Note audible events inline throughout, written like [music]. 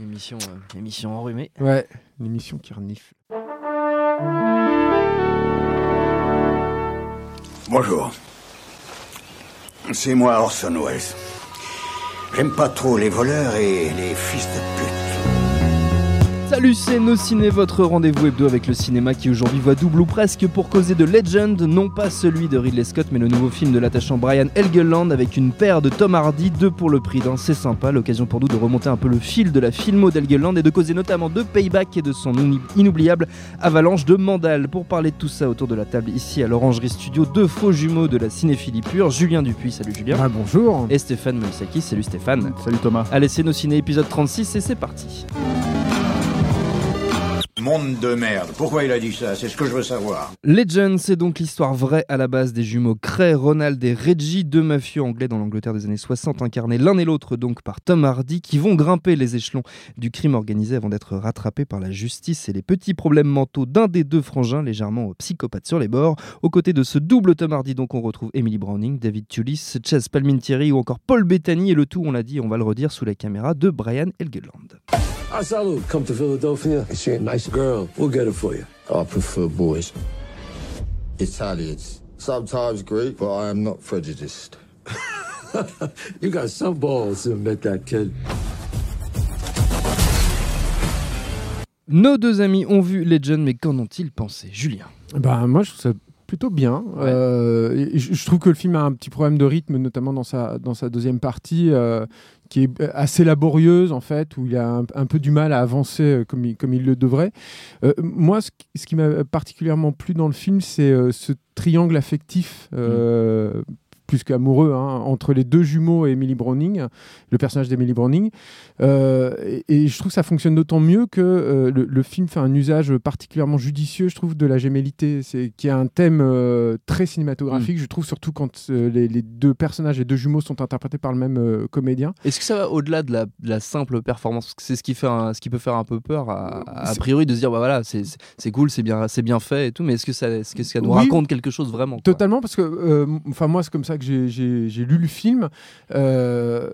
Émission, euh, émission enrhumée. Ouais, une émission qui renifle. Bonjour. C'est moi Orson Welles. J'aime pas trop les voleurs et les fils de pute. Salut, c'est Nos Ciné, votre rendez-vous hebdo avec le cinéma qui aujourd'hui voit double ou presque pour causer de Legend, non pas celui de Ridley Scott, mais le nouveau film de l'attachant Brian Helgeland avec une paire de Tom Hardy, deux pour le prix d'un. C'est sympa, l'occasion pour nous de remonter un peu le fil de la filmo d'Helgeland et de causer notamment de Payback et de son inoubliable avalanche de Mandal. Pour parler de tout ça autour de la table ici à l'Orangerie Studio, deux faux jumeaux de la cinéphilie pure, Julien Dupuis, salut Julien. Ah, bonjour. Et Stéphane Moïsaki, salut Stéphane. Salut Thomas. Allez, c'est Nos Ciné épisode 36 et c'est parti. Monde de merde. Pourquoi il a dit ça? C'est ce que je veux savoir. Legend, c'est donc l'histoire vraie à la base des jumeaux Cray, Ronald et Reggie, deux mafieux anglais dans l'Angleterre des années 60, incarnés l'un et l'autre donc par Tom Hardy, qui vont grimper les échelons du crime organisé avant d'être rattrapés par la justice et les petits problèmes mentaux d'un des deux frangins, légèrement psychopathe sur les bords. Aux côtés de ce double Tom Hardy, donc on retrouve Emily Browning, David Tulis, Chess Palminteri ou encore Paul Bettany, et le tout, on l'a dit, on va le redire, sous la caméra de Brian Helgeland. I salute. Come to Philadelphia. You see a nice girl. We'll get it for you. I prefer boys. Italians. Sometimes Greek, but I am not prejudiced. [laughs] you got some balls to admit that, kid. Nos deux amis ont vu Legend, mais qu'en ont-ils pensé Julien? Bah moi je trouve ça plutôt bien. Ouais. Euh, je, je trouve que le film a un petit problème de rythme, notamment dans sa, dans sa deuxième partie, euh, qui est assez laborieuse en fait, où il a un, un peu du mal à avancer euh, comme il, comme il le devrait. Euh, moi, ce, qui- m'a particulièrement plu dans le film, c'est ce triangle affectif. euh, plus qu'amoureux, hein, entre les deux jumeaux et Emily Browning, le personnage d'Emily Browning. Euh, et, et je trouve que ça fonctionne d'autant mieux que euh, le, le film fait un usage particulièrement judicieux, je trouve, de la gémellité, c'est qui est un thème euh, très cinématographique, je trouve, surtout quand les, les deux personnages, les deux jumeaux sont interprétés par le même comédien. Est-ce que ça va au-delà de la, de la simple performance? C'est ce qui, fait un- ce qui peut faire un peu peur, à, à C'est- priori, de se dire bah voilà, c'est c'est cool, c'est bien, c'est bien fait et tout, mais est-ce que ça, est-ce que ça nous Oui. raconte quelque chose vraiment Totalement, parce que, enfin, moi, c'est comme ça que j'ai- lu le film. Euh,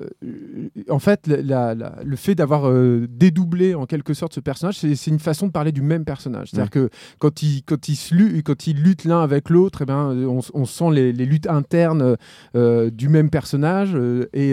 en fait, la- la- la- le fait d'avoir euh, dédoublé en quelque sorte ce personnage, c'est une façon de parler du même personnage. C'est-à-dire que quand ils quand ils se lu- quand ils luttent l'un avec l'autre, eh ben, on, on sent les, les luttes internes euh, du même personnage. et,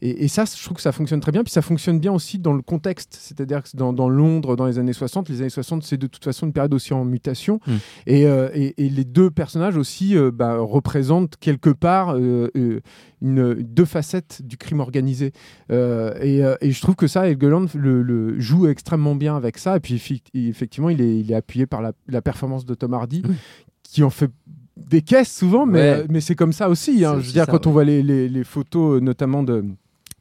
et, et ça, je trouve que ça fonctionne très bien. Puis ça fonctionne bien aussi dans le contexte. C'est-à-dire que dans, dans Londres, dans les années 60, les années 60, c'est de toute façon une période aussi en mutation. Mm. Et, les deux personnages aussi bah, représentent quelque part euh, euh, une, deux facettes du crime organisé. Euh, et, et je trouve que ça, Helgeland le, le joue extrêmement bien avec ça. Et puis effectivement, il est, il est appuyé par la, la performance de Tom Hardy, Oui. qui en fait des caisses souvent, mais, Ouais. mais c'est comme ça aussi. hein. Je veux dire, ça, quand on voit les, les- les photos, notamment de,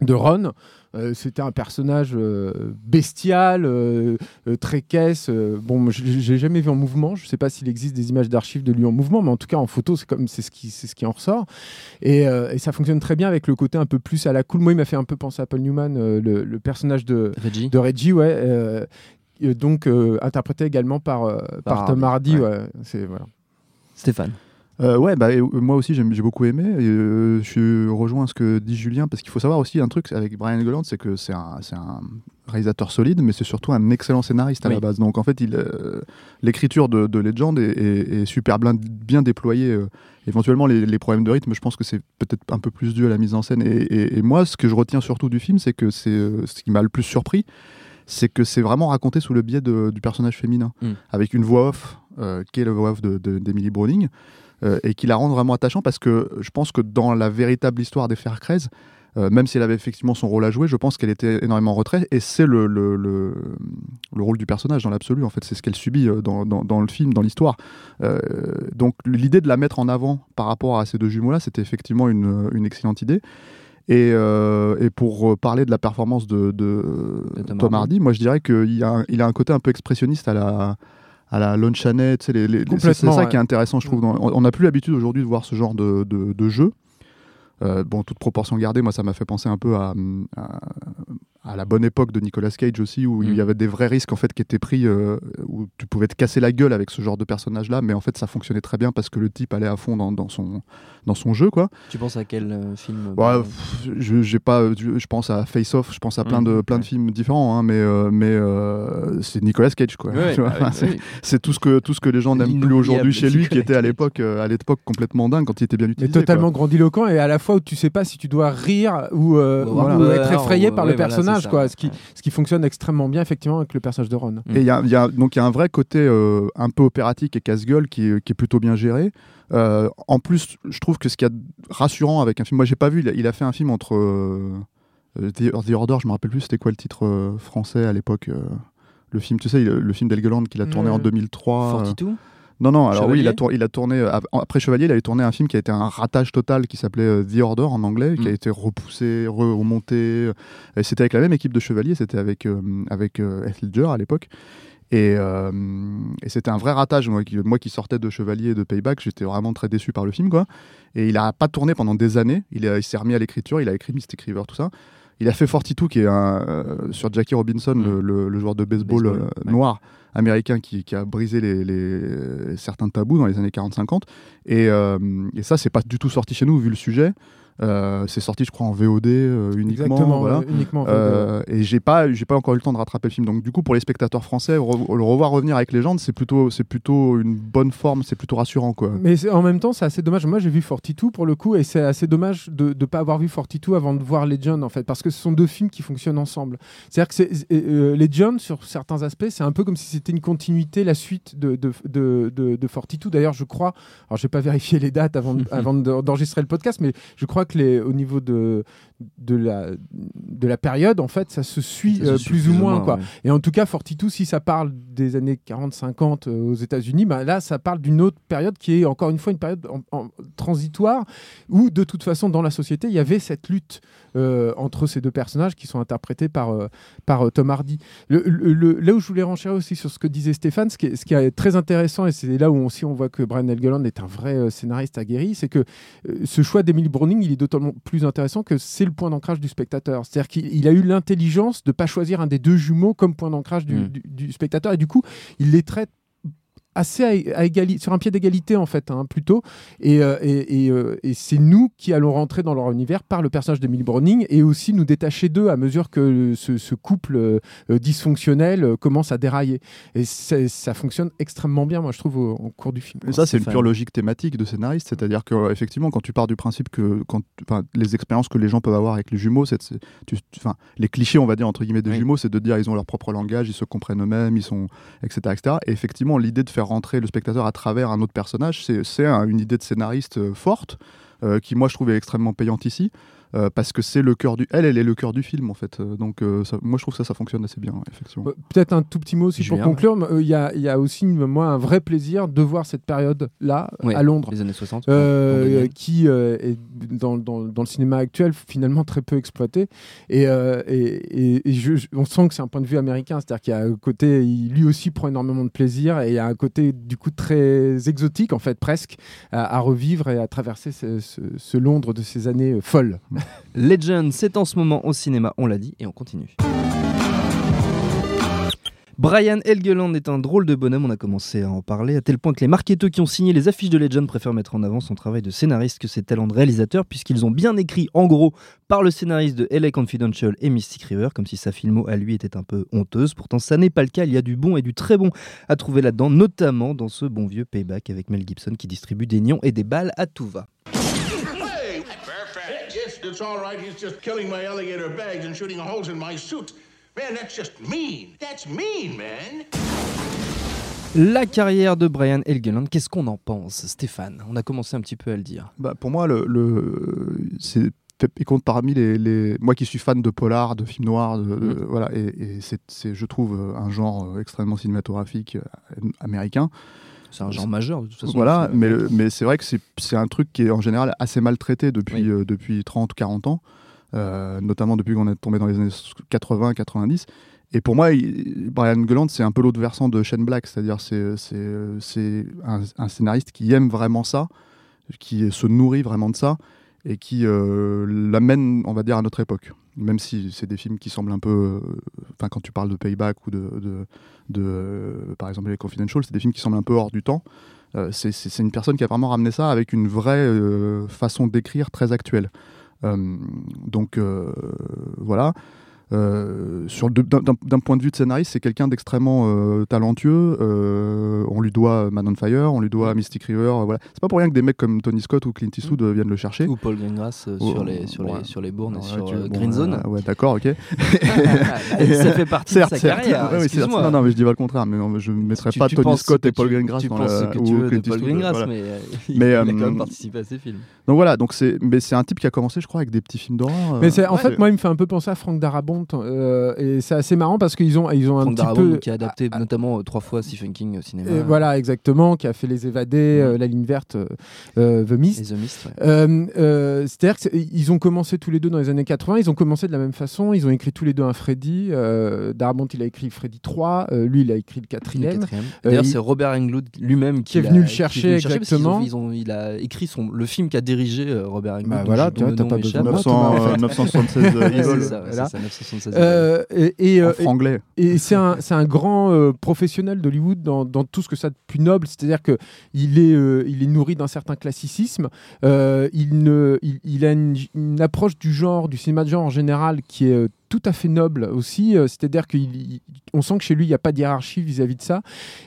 de Ron, euh, c'était un personnage euh, bestial, euh, très caisse. bon, l'ai jamais vu en mouvement. Je sais pas s'il existe des images d'archives de lui en mouvement, mais en tout cas en photo, c'est comme c'est ce qui c'est ce qui en ressort. Et, et ça fonctionne très bien avec le côté un peu plus à la cool. Moi, il m'a fait un peu penser à Paul Newman, le, le personnage de Reggie de Reggie, ouais. donc interprété également par, par, Tom Hardy, ouais. voilà. Stéphane. Euh, ouais, bah, euh, moi aussi j'ai beaucoup aimé. Et, euh, je rejoins ce que dit Julien parce qu'il faut savoir aussi un truc avec Brian Helgeland, c'est que c'est un, réalisateur solide, mais c'est surtout un excellent scénariste à Oui. la base. Donc en fait, euh, l'écriture de, de Legend est, est- est super bien, bien déployée. euh. éventuellement, les, les problèmes de rythme, je pense que c'est peut-être un peu plus dû à la mise en scène. Et, et- et moi, ce que je retiens surtout du film, c'est que c'est ce qui m'a le plus surpris, c'est que c'est vraiment raconté sous le biais de- du personnage féminin, Mm. avec une voix off, qui est la voix off de- de- d'Emily Browning euh, et qui la rend vraiment attachant parce que je pense que dans la véritable histoire des Crez, euh, même si elle avait effectivement son rôle à jouer, je pense qu'elle était énormément en retrait et c'est le, le, le, le rôle du personnage dans l'absolu. En fait, c'est ce qu'elle subit euh, dans, dans, dans le film, dans l'histoire. Euh, donc l'idée de la mettre en avant par rapport à ces deux jumeaux-là, c'était effectivement une, une excellente idée. Et, euh, et pour parler de la performance de, de De Tom Hardy. Moi je dirais qu'il a, il a un côté un peu expressionniste à la, à la Lon Chaney. tu sais, c'est- ça ouais. qui est intéressant, je trouve. dans- on on n'a plus l'habitude aujourd'hui de voir ce genre de, de, de jeu. Euh, bon, toute proportion gardée, moi ça m'a fait penser un peu à, à, à la bonne époque de Nicolas Cage aussi, où Mm. il y avait des vrais risques en fait qui étaient pris, euh, où tu pouvais te casser la gueule avec ce genre de personnage-là, mais en fait ça fonctionnait très bien parce que le type allait à fond dans, dans son, dans son jeu, quoi. Tu penses à quel euh, film euh, pff, je, j'ai pas, je je pense à Face Off, je pense à plein Mm, de plein de films différents, hein, mais euh, mais euh, c'est Nicolas Cage quoi. Ouais, [laughs] Tu vois, bah c'est, bah oui. c'est tout ce que tout ce que les gens n'aiment plus aujourd'hui chez lui, qui était à l'époque euh, à l'époque complètement dingue quand il était bien Mais utilisé. totalement quoi. grandiloquent et à la fois où tu sais pas si tu dois rire ou, euh, être effrayé ou- par ouais, le voilà, personnage, c'est ça, quoi. ouais. Ce qui, ce qui fonctionne extrêmement bien effectivement avec le personnage de Ron. Et il y a, il y a- donc il y a un vrai côté euh, un peu opératique et casse-gueule qui, est- qui est plutôt bien géré. Euh, en plus, je trouve que ce qu'il y a de rassurant avec un film, moi j'ai pas vu, il a, il a fait un film entre euh, euh, The, The Order, je me rappelle plus c'était quoi le titre euh, français à l'époque. euh, le film, tu sais, il- le film d'Helgeland qu'il a tourné en Ouais. 2003. euh, 42 Non, non, alors oui, il a, il tourné, euh, après Chevalier, il avait tourné un film qui a été un ratage total qui s'appelait euh, The Order en anglais, qui a Mm. été repoussé, re- remonté. euh, c'était avec la même équipe de Chevalier, c'était avec, euh, avec euh, Ledger à l'époque. Et, euh, et c'était un vrai ratage. Moi qui, moi qui sortais de Chevalier et de Payback, j'étais vraiment très déçu par le film. Quoi. Et il a pas tourné pendant des années. Il, s'est remis à l'écriture, il a écrit Mystic River, tout ça. Il a fait 42, qui est un, euh, sur Jackie Robinson, Mm. le, le- le joueur de baseball, Baseball, euh, ouais. Américain qui, a brisé certains tabous dans les années 40-50. Et, euh, et ça, c'est pas du tout sorti chez nous, vu le sujet. Euh, c'est sorti, je crois, en VOD euh, uniquement. Exactement, voilà. euh, uniquement. Euh, et j'ai pas, j'ai pas encore eu le temps de rattraper le film. Donc du coup, pour les spectateurs français, re- le revoir revenir avec Légende, c'est plutôt, c'est plutôt une bonne forme, c'est plutôt rassurant, quoi. Mais en même temps, c'est assez dommage. Moi, j'ai vu 42 pour le coup, et c'est assez dommage de ne pas avoir vu 42 avant de voir Legend, en fait, parce que ce sont deux films qui fonctionnent ensemble. C'est-à-dire que Legend, sur certains aspects, c'est un peu comme si c'était une continuité, la suite de, de, de, de, de 42. D'ailleurs, je crois, alors j'ai pas vérifié les dates avant, [laughs] avant de- d'enregistrer le podcast, mais je crois que les, au niveau de, de, la, de la période, en fait, ça se suit, Ça se euh, suit plus, ou moins. quoi. ouais. Et en tout cas, 42, si ça parle des années 40-50 euh, aux États-Unis, bah là, ça parle d'une autre période qui est encore une fois une période en- en- transitoire où, de toute façon, dans la société, il y avait cette lutte euh, entre ces deux personnages qui sont interprétés par, par Tom Hardy. Le, le- le- là où je voulais renchérir aussi sur ce que disait Stéphane, ce qui est, ce qui est très intéressant, et c'est là où aussi on voit que Brian Helgeland est un vrai scénariste aguerri, c'est que ce choix d'Emily Browning, il est d'autant plus intéressant que c'est le point d'ancrage du spectateur. C'est-à-dire qu'il il a eu l'intelligence de ne pas choisir un des deux jumeaux comme point d'ancrage du, Mm. du- du spectateur, et du coup, il les traite assez à, à sur un pied d'égalité en fait hein, plutôt et, euh, et, et, euh, et c'est nous qui allons rentrer dans leur univers par le personnage d'Emily Browning et aussi nous détacher d'eux à mesure que ce, ce couple euh, dysfonctionnel euh, commence à dérailler et ça fonctionne extrêmement bien moi je trouve au, au cours du film Et ça, c'est une pure logique thématique de scénariste, c'est-à-dire que effectivement, quand tu pars du principe que quand, les expériences que les gens peuvent avoir avec les jumeaux, c'est, les clichés, on va dire entre guillemets des Oui. jumeaux, c'est de dire ils ont leur propre langage, ils se comprennent eux-mêmes, ils sont, etc., etc. Et effectivement, l'idée de faire rentrer le spectateur à travers un autre personnage, c'est, c'est un- une idée de scénariste euh, forte euh, qui, moi, je trouve est extrêmement payante ici. Euh, parce que c'est le cœur du, elle, elle est le cœur du film en fait. Euh, donc, euh, ça- moi, je trouve que ça, ça fonctionne assez bien, effectivement. Euh, Peut-être un tout petit mot aussi pour conclure. Euh, Il y, a, il y a aussi, moi, un vrai plaisir de voir cette période-là Ouais, à Londres. Les années 60. Euh, en 2000. qui euh, est dans, dans- dans le cinéma actuel finalement très peu exploité. Et, euh, et, et- et je- je- on sent que c'est un point de vue américain, c'est-à-dire qu'il y a un côté, il, lui aussi prend énormément de plaisir et il y a un côté du coup très exotique en fait presque à, à revivre et à traverser ce, ce- ce Londres de ces années folles. [laughs] Legend, c'est en ce moment au cinéma, on l'a dit, et on continue. Brian Helgeland est un drôle de bonhomme, on a commencé à en parler, à tel point que les marketeurs qui ont signé les affiches de Legend préfèrent mettre en avant son travail de scénariste que ses talents de réalisateur, puisqu'ils ont bien écrit, en gros, par le scénariste de LA Confidential et Mystic River, comme si sa filmo à lui était un peu honteuse. Pourtant, ça n'est pas le cas, il y a du bon et du très bon à trouver là-dedans, notamment dans ce bon vieux payback avec Mel Gibson qui distribue des nions et des balles à tout va. Yes, it's all right. He's just killing my alligator bags and shooting holes in my suit. Man, that's just mean. That's mean, man. La carrière de Brian Helgeland, qu'est-ce qu'on en pense, Stéphane? On a commencé un petit peu à le dire. Bah, pour moi, le, le- c'est il compte parmi les, les- moi qui suis fan de polar, de films noirs, de, de- Mm. voilà, et, et c'est, c'est, je trouve un genre euh, extrêmement cinématographique euh, américain. C'est un genre majeur de toute façon. Voilà, mais, mais c'est vrai que c'est, un truc qui est en général assez mal traité depuis, Oui. euh, depuis 30 ou 40 ans. euh, notamment depuis qu'on est tombé dans les années 80-90. Et pour moi, il- Brian Gulland, c'est un peu l'autre versant de Shane Black, c'est-à-dire c'est un, un scénariste qui aime vraiment ça, qui se nourrit vraiment de ça et qui euh, l'amène, on va dire, à notre époque. Même si c'est des films qui semblent un peu, euh, enfin quand tu parles de Payback ou de, de, de, euh, par exemple les Confidential, c'est des films qui semblent un peu hors du temps. C'est- une personne qui a vraiment ramené ça avec une vraie façon d'écrire très actuelle. Donc voilà. Euh, d'un- point de vue de scénariste, c'est quelqu'un d'extrêmement euh, talentueux. Euh, on lui doit Man on Fire, on lui doit Mystic River. euh, voilà. C'est pas pour rien que des mecs comme Tony Scott ou Clint Eastwood euh, viennent le chercher. Ou Paul Greengrass euh, Oh, sur, les, sur, ouais. les, sur les bournes et sur tu- euh, bon, Green Zone. euh, ouais, d'accord, ok. [laughs] ça fait partie certes, de sa certes. carrière. Ouais, non, non, mais je dis pas le contraire. Mais non, je ne mettrais pas tu Tony Scott et Paul Greengrass Tu dans penses la, ce que ou tu de Clint Paul Eastwood, Greengrass, [laughs] mais, il, a quand même participé à ces films. Donc voilà, donc c'est, mais c'est un type qui a commencé, je crois, avec des petits films d'horreur. Mais c'est, en fait, moi, il me fait un peu penser à Frank Euh, et c'est assez marrant parce qu'ils ont, ils ont un Frank petit Darabont, peu. qui a adapté notamment euh, trois fois Stephen King au cinéma. Et voilà, exactement, qui a fait Les Évadés, euh, La Ligne Verte, The Mist. The Mist, ouais. Euh, euh, C'est-à-dire qu'ils ont commencé tous les deux dans les années 80, ils ont commencé de la même façon, ils ont écrit tous les deux un Freddy. Euh, Darabont, il a écrit Freddy 3, euh, lui, il a écrit le quatrième. quatrième. D'ailleurs, il- c'est Robert Englund lui-même Qui est venu le chercher, venu ont- exactement. Ils ont, il a écrit son, le film qu'a dirigé euh, Robert Englund. Bah voilà, t'as pas besoin de 900, en fait. euh, 976 euh, [laughs] Ouais, ça, ouais, Voilà. ça, 976. Euh, et, et, en euh, et- franglais. Et c'est un, c'est un grand euh, professionnel d'Hollywood dans, dans tout ce que ça a de plus noble, c'est-à-dire que il est, euh, il est nourri d'un certain classicisme. il, ne, il, il a une, une approche du genre, du cinéma de genre en général, qui est tout à fait noble aussi. euh, c'est-à-dire qu'on sent que chez lui, il n'y a pas de hiérarchie vis-à-vis de ça.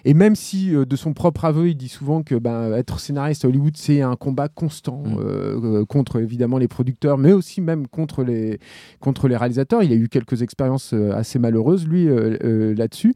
Et même si, euh, de son propre aveu, il dit souvent que ben, être scénariste à Hollywood, c'est un combat constant Mm. euh, contre évidemment les producteurs, mais aussi même contre les, contre les réalisateurs. Il a eu quelques expériences assez malheureuses, lui, euh, là-dessus.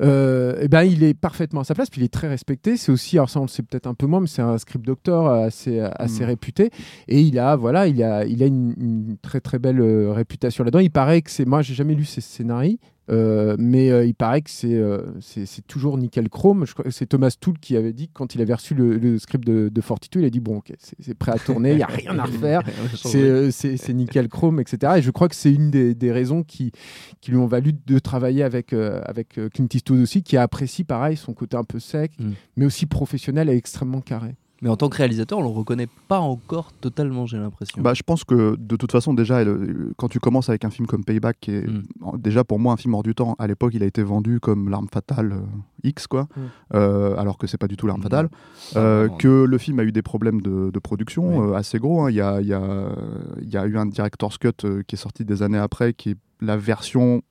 Euh, et ben, il est parfaitement à sa place, puis il est très respecté. C'est aussi, alors ça on le sait peut-être un peu moins, mais c'est un script doctor assez, assez Mm. réputé. Et il a, voilà, il a, il a une, une très très belle réputation là-dedans. Il paraît que c'est, moi j'ai jamais lu ses scénarios. euh, mais euh, il paraît que c'est euh, c'est toujours nickel chrome. Je crois que c'est Thomas Toole qui avait dit que quand il avait reçu le, le script de, de Fortitude, il a dit bon, ok, c'est prêt à tourner, il n'y a rien à refaire [laughs] c'est nickel chrome, etc. Et je crois que c'est une des, des raisons qui, qui lui ont valu de travailler avec, avec Clint Eastwood aussi, qui apprécie pareil son côté un peu sec, Mm. mais aussi professionnel et extrêmement carré. Mais en tant que réalisateur, on le reconnaît pas encore totalement, j'ai l'impression. Bah, je pense que de toute façon, déjà, elle- quand tu commences avec un film comme Payback, qui est Mm. en- déjà pour moi un film hors du temps, à l'époque, il a été vendu comme l'arme fatale euh, X, quoi, Mm. Euh, alors que c'est pas du tout l'arme Mm. fatale. Ah, Euh, que le film a eu des problèmes de, de production Oui. euh, assez gros. hein. Il y, a, y, a, il y a eu un director's cut euh, qui est sorti des années après, qui est la version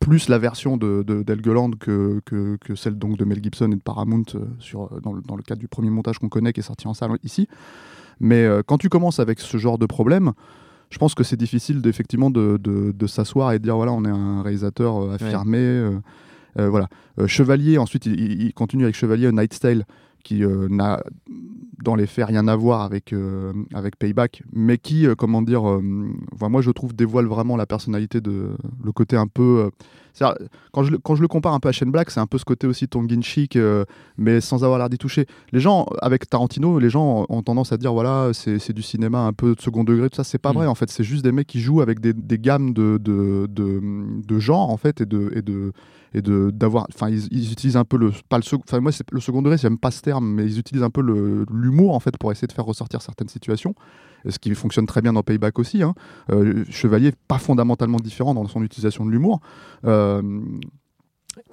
plus la version de, de que, que, que celle donc de Mel Gibson et de Paramount euh, sur, dans, le, dans le cadre du premier montage qu'on connaît qui est sorti en salle ici. Mais euh, quand tu commences avec ce genre de problème, je pense que c'est difficile d'effectivement de, de, de s'asseoir et de dire voilà, on est un réalisateur euh, affirmé. euh, euh, voilà. Euh, Chevalier, ensuite, il, il- continue avec Chevalier, A Night's Tale, qui euh, n'a dans les faits rien à voir avec, euh, Payback, mais qui, euh, comment dire, moi je trouve dévoile vraiment la personnalité de le côté un peu. Quand, je, le- quand je le compare un peu à Shane Black, c'est un peu ce côté aussi tongue in cheek, euh, mais sans avoir l'air d'y toucher. Les gens, avec Tarantino, les gens ont tendance à dire voilà, c'est c'est du cinéma un peu de second degré, tout ça. C'est pas Mm. vrai en fait, c'est juste des mecs qui jouent avec des, des gammes de, de, de, de genres en fait et de. Et de et de d'avoir enfin ils, ils utilisent un peu le pas le enfin moi c'est le second degré j'aime pas ce terme mais ils utilisent un peu l'humour en fait pour essayer de faire ressortir certaines situations ce qui fonctionne très bien dans Payback aussi hein. Euh, Chevalier pas fondamentalement différent dans son utilisation de l'humour Euh,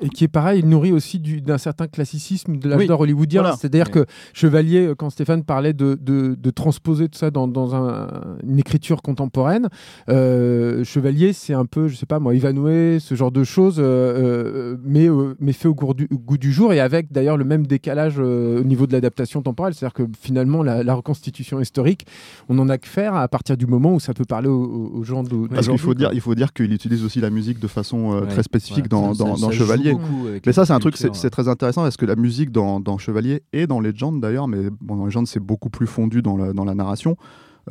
Et qui est pareil, il nourrit aussi du- d'un certain classicisme de l'âge Oui, d'or hollywoodien. voilà. C'est-à-dire Oui. que Chevalier, euh, quand Stéphane parlait de, de, de transposer tout ça dans, dans un- une écriture contemporaine, euh, Chevalier, c'est un peu, je sais pas moi, Ivanhoe, ce genre de choses, euh, mais, euh, mais fait au goût, du, au goût du jour et avec d'ailleurs le même décalage euh, au niveau de l'adaptation temporelle. C'est-à-dire que finalement, la, la reconstitution historique, on en a que faire à partir du moment où ça peut parler aux, gens d'au- parce qu'il faut dire il faut dire qu'il utilise aussi la musique de façon euh, Ouais, très spécifique ouais, dans, joue Chevalier avec Mais ça, c'est un truc, c'est très intéressant parce que la musique dans, dans Chevalier et dans Legend d'ailleurs, mais bon, dans Legend, c'est beaucoup plus fondu dans la, dans la narration.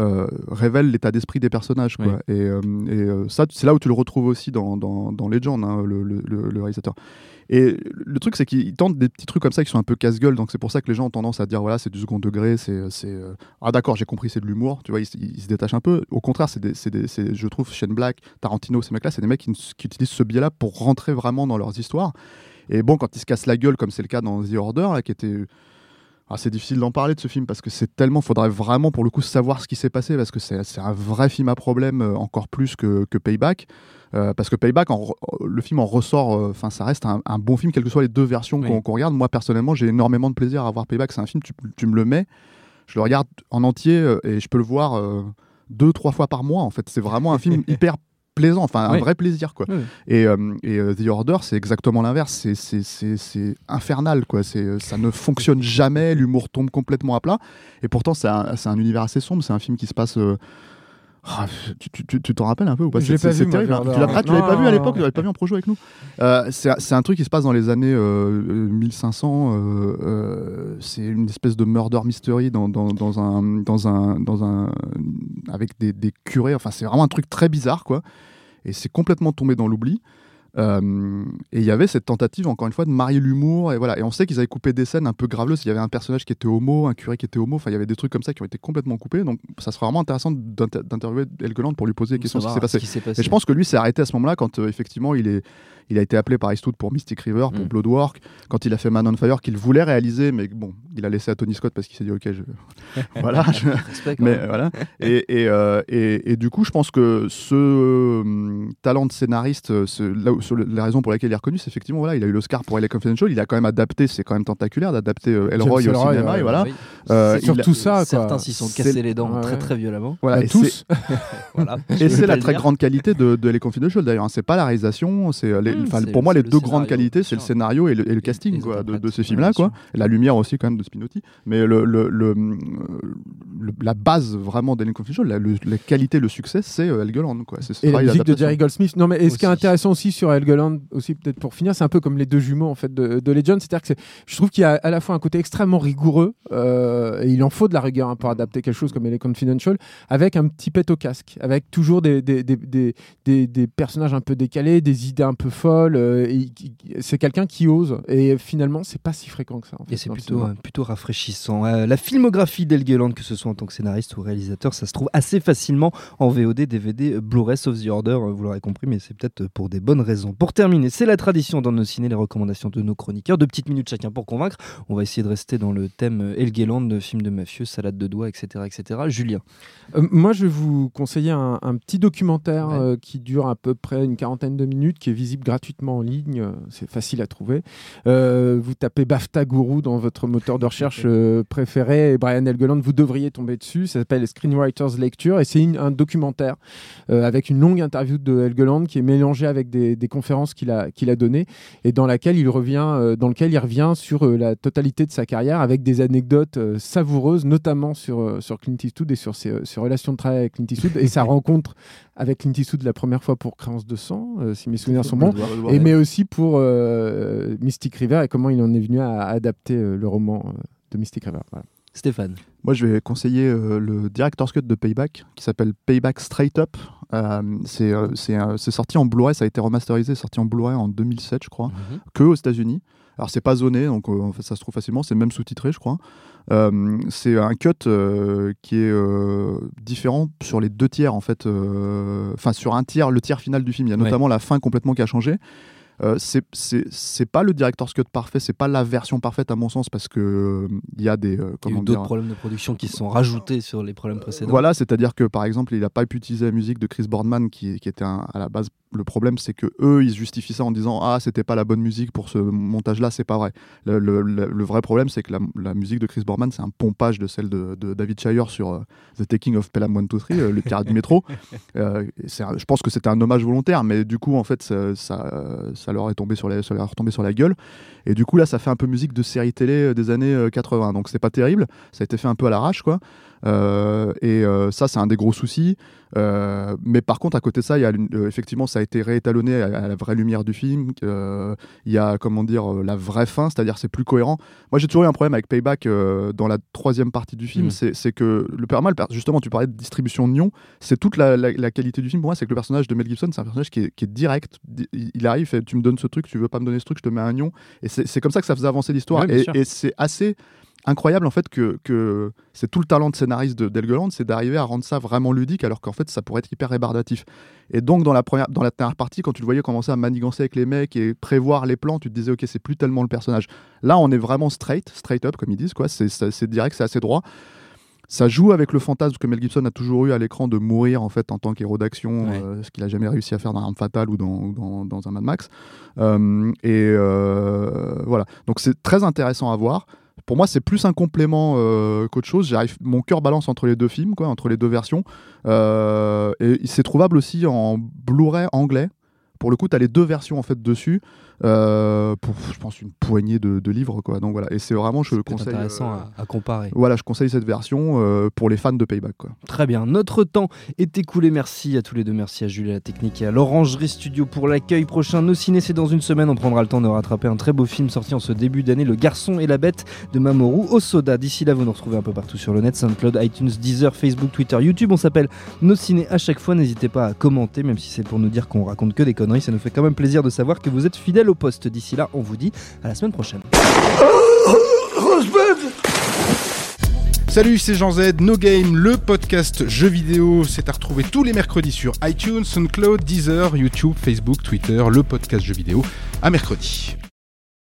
Euh, révèle l'état d'esprit des personnages. Quoi. Et, euh, et, euh, ça, c'est là où tu le retrouves aussi dans, dans, dans Legend, hein, le, le- le- le réalisateur. Et le truc, c'est qu'il tente des petits trucs comme ça qui sont un peu casse-gueule, donc c'est pour ça que les gens ont tendance à dire voilà, c'est du second degré, c'est. Ah d'accord, j'ai compris, c'est de l'humour, tu vois, ils, se détachent un peu. Au contraire, c'est des, c'est des- c'est- je trouve Shane Black, Tarantino, ces mecs-là, c'est des mecs qui, qui utilisent ce biais-là pour rentrer vraiment dans leurs histoires. Et bon, quand ils se cassent la gueule, comme c'est le cas dans The Order, là, qui était. Ah, c'est difficile d'en parler de ce film parce que c'est tellement. faudrait vraiment pour le coup savoir ce qui s'est passé parce que c'est un vrai film à problème euh, encore plus que, que Payback. Euh, parce que Payback, en re- le film en ressort, euh, enfin ça reste un, un bon film, quelles que soient les deux versions Oui. qu'on regarde. Moi personnellement, j'ai énormément de plaisir à voir Payback. C'est un film, tu, tu me le mets, je le regarde en entier euh, et je peux le voir euh, deux, trois fois par mois. En fait, c'est vraiment un film [laughs] hyper plaisant, enfin un Oui. vrai plaisir quoi. Oui. Et, euh, et, euh, The Order, c'est exactement l'inverse. C'est- C'est c'est- c'est infernal, quoi. C'est euh, Ça ne fonctionne jamais. L'humour tombe complètement à plat. Et pourtant, c'est un, c'est un univers assez sombre. C'est un film qui se passe. euh, ah, tu- t'en rappelles un peu ou pas C'est terrible. Hein. Tu ah, l'avais pas vu à l'époque, tu l'avais pas vu en projet avec nous. Euh, c'est un truc qui se passe dans les années euh, euh, 1500. euh, euh, c'est une espèce de murder mystery dans, dans, dans un, dans un, dans un, avec des, des curés. Enfin, c'est vraiment un truc très bizarre, quoi. Et c'est complètement tombé dans l'oubli. Euh, et il y avait cette tentative, encore une fois, de marier l'humour. Et voilà. Et on sait qu'ils avaient coupé des scènes un peu graveleuses. Il y avait un personnage qui était homo, un curé qui était homo. Enfin, il y avait des trucs comme ça qui ont été complètement coupés. Donc, ça serait vraiment intéressant d'inter- d'interviewer Helgeland pour lui poser des questions sur ce qui s'est passé. Ce qui s'est passé. Et je pense que lui s'est arrêté à ce moment-là quand euh, effectivement il, est, il a été appelé par Eastwood pour Mystic River, pour Mm. Bloodwork, quand il a fait Man on Fire qu'il voulait réaliser, mais bon, il a laissé à Tony Scott parce qu'il s'est dit ok, je... [laughs] voilà. je- [laughs] mais euh, voilà. [laughs] Et, et, euh, et- et du coup, je pense que ce euh, talent de scénariste, euh, ce- là où- sur le- la raison pour laquelle il est reconnu, c'est effectivement voilà, il a eu l'Oscar pour LA Confidential, il a quand même adapté, c'est quand même tentaculaire d'adapter euh, Elroy au Elroy, cinéma, et voilà. Oui. Euh, surtout ça, quoi. Certains s'y sont cassés les dents Ouais, très très violemment. voilà, et tous. Voilà. Et c'est la très dire. grande qualité de, de Les Confidential d'ailleurs. hein. C'est pas la réalisation, c'est euh, les- Mmh, pour moi les le deux scénario, grandes qualités, c'est le scénario et le, et le Et casting quoi, de, de ces films-là, quoi. la lumière aussi quand même de Spinotti. Mais le, le- le- le- la base vraiment d'Alien Confidential, la, qualité, le succès, c'est euh, Helgeland, quoi. C'est ce Et la musique de. Jerry Goldsmith. Non, mais et ce qui est intéressant aussi sur Helgeland, aussi peut-être pour finir, c'est un peu comme les deux jumeaux en fait de, de Legend. C'est-à-dire que je trouve qu'il y a à la fois un côté extrêmement rigoureux, euh, et il en faut de la rigueur hein, pour adapter quelque chose comme les Confidential, avec un petit pet au casque, avec toujours des, des, des, des, des- des personnages un peu décalés, des idées un peu folles. Euh, et qui- c'est quelqu'un qui ose. Et finalement, c'est pas si fréquent que ça. en fait, Et c'est plutôt, euh, plutôt rafraîchissant. Euh, la filmographie d'Helgeland, que ce soit en tant que scénariste ou réalisateur, ça se trouve assez facilement en VOD, DVD, euh, Blu-ray, sauf The Order, euh, vous l'aurez compris, mais c'est peut-être pour des bonnes raisons. Pour terminer, c'est la tradition dans nos ciné, les recommandations de nos chroniqueurs. Deux petites minutes chacun pour convaincre. On va essayer de rester dans le thème euh, Helgeland, de film de mafieux, salade de doigts, etc. etc. Julien. Euh, moi, je vais vous conseiller un, un petit documentaire Ouais. euh, qui dure à peu près une quarantaine de minutes, qui est visible gratuitement en ligne. euh, C'est facile à trouver. Euh, vous tapez BAFTA Guru dans votre moteur de recherche euh, préféré et Brian Helgeland, vous devriez tomber dessus. Ça s'appelle Screenwriters Lecture et c'est un documentaire euh, avec une longue interview de Helgeland qui est mélangée avec des, des conférences qu'il a, qu'il a données et dans laquelle il revient, dans lequel il revient sur la totalité de sa carrière avec des anecdotes savoureuses, notamment sur, sur Clint Eastwood et sur ses, ses relations de travail avec Clint Eastwood et sa [laughs] rencontre avec Clint Eastwood la première fois pour Créance de sang, euh, si mes souvenirs sont bons, et mais aussi pour euh, Mystic River et comment il en est venu à adapter euh, le roman euh, de Mystic River. Voilà. Stéphane. Moi, je vais conseiller euh, le Director's Cut de Payback, qui s'appelle Payback Straight Up. Euh, c'est euh, euh, sorti en Blu-ray, ça a été remasterisé, sorti en Blu-ray en 2007, je crois, que aux États-Unis. Alors, c'est pas zoné, donc euh, ça se trouve facilement, c'est même sous-titré, je crois. Euh, c'est un cut euh, qui est différent sur les deux tiers, en fait. Enfin, sur un tiers, le tiers final du film. Il y a Ouais. notamment la fin complètement qui a changé. C'est- pas le director's cut parfait, c'est pas la version parfaite à mon sens parce que il y a des a d'autres problèmes de production qui se sont rajoutés sur les problèmes précédents. voilà, c'est-à-dire que par exemple, il n'a pas pu utiliser la musique de Chris Boardman, qui, qui était un- à la base. Le problème, c'est que eux, ils justifient ça en disant ah c'était pas la bonne musique pour ce montage-là, c'est pas vrai. Le, le- le- le vrai problème, c'est que la, la musique de Chris Boardman, c'est un pompage de celle de, de David Shire sur euh, The Taking of Pelham 123, euh, le pirate du métro. [laughs] Euh, un- je pense que c'était un hommage volontaire, mais du coup, en fait, ça, ça, ça leur est tombé sur la, ça leur est retombé sur la gueule. Et du coup, là, ça fait un peu musique de série télé des années euh, 80, donc c'est pas terrible. Ça a été fait un peu à l'arrache, quoi. Euh, et euh, ça, c'est un des gros soucis. Euh, mais par contre, à côté de ça, il y a, effectivement, ça a été réétalonné à, à la vraie lumière du film. Il y a, comment dire, la vraie fin, c'est-à-dire c'est plus cohérent. Moi, j'ai toujours eu un problème avec Payback dans la troisième partie du film. Mm. C'est que le pas mal, justement, tu parlais de distribution de nions. C'est toute la, la- la qualité du film pour moi, c'est que le personnage de Mel Gibson, c'est un personnage qui est, qui est direct. Di- Il il arrive, fait, tu me donnes ce truc, tu veux pas me donner ce truc, je te mets un nion. Et c'est comme ça que ça faisait avancer l'histoire. Ouais, et c'est assez incroyable en fait que, que c'est tout le talent de scénariste de Delgeland, c'est d'arriver à rendre ça vraiment ludique alors qu'en fait ça pourrait être hyper rébarbatif. Et donc dans la première, dans la dernière partie, quand tu le voyais commencer à manigancer avec les mecs et prévoir les plans, tu te disais ok c'est plus tellement le personnage. Là on est vraiment straight, straight up comme ils disent quoi. C'est direct, c'est assez droit. Ça joue avec le fantasme que Mel Gibson a toujours eu à l'écran de mourir en fait en tant qu'héros d'action, Ouais. euh, ce qu'il a jamais réussi à faire dans Arme Fatale ou dans, dans, dans un Mad Max. Euh, et euh, voilà, donc c'est très intéressant à voir. Pour moi, c'est plus un complément euh, qu'autre chose. Mon cœur balance entre les deux films, quoi, entre les deux versions. Euh, et c'est trouvable aussi en Blu-ray anglais. Pour le coup, tu as les deux versions en fait dessus. Euh, pour, je pense, une poignée de, de livres, quoi. Donc voilà, et c'est vraiment, je conseille. intéressant euh, à, à comparer. Voilà, je conseille cette version euh, pour les fans de Payback, quoi. Très bien, notre temps est écoulé. Merci à tous les deux. Merci à Julie à la technique et à l'Orangerie Studio pour l'accueil prochain. Nos ciné, c'est dans une semaine. On prendra le temps de rattraper un très beau film sorti en ce début d'année, Le Garçon et la Bête de Mamoru Osoda. D'ici là, vous nous retrouvez un peu partout sur le net, SoundCloud, iTunes, Deezer, Facebook, Twitter, YouTube. On s'appelle Nos ciné à chaque fois. N'hésitez pas à commenter, même si c'est pour nous dire qu'on raconte que des conneries. Ça nous fait quand même plaisir de savoir que vous êtes fidèles au poste. D'ici là, on vous dit à la semaine prochaine. Salut, c'est Jean Z, No Game, le podcast jeux vidéo. C'est à retrouver tous les mercredis sur iTunes, SoundCloud, Deezer, YouTube, Facebook, Twitter, le podcast jeux vidéo. À mercredi.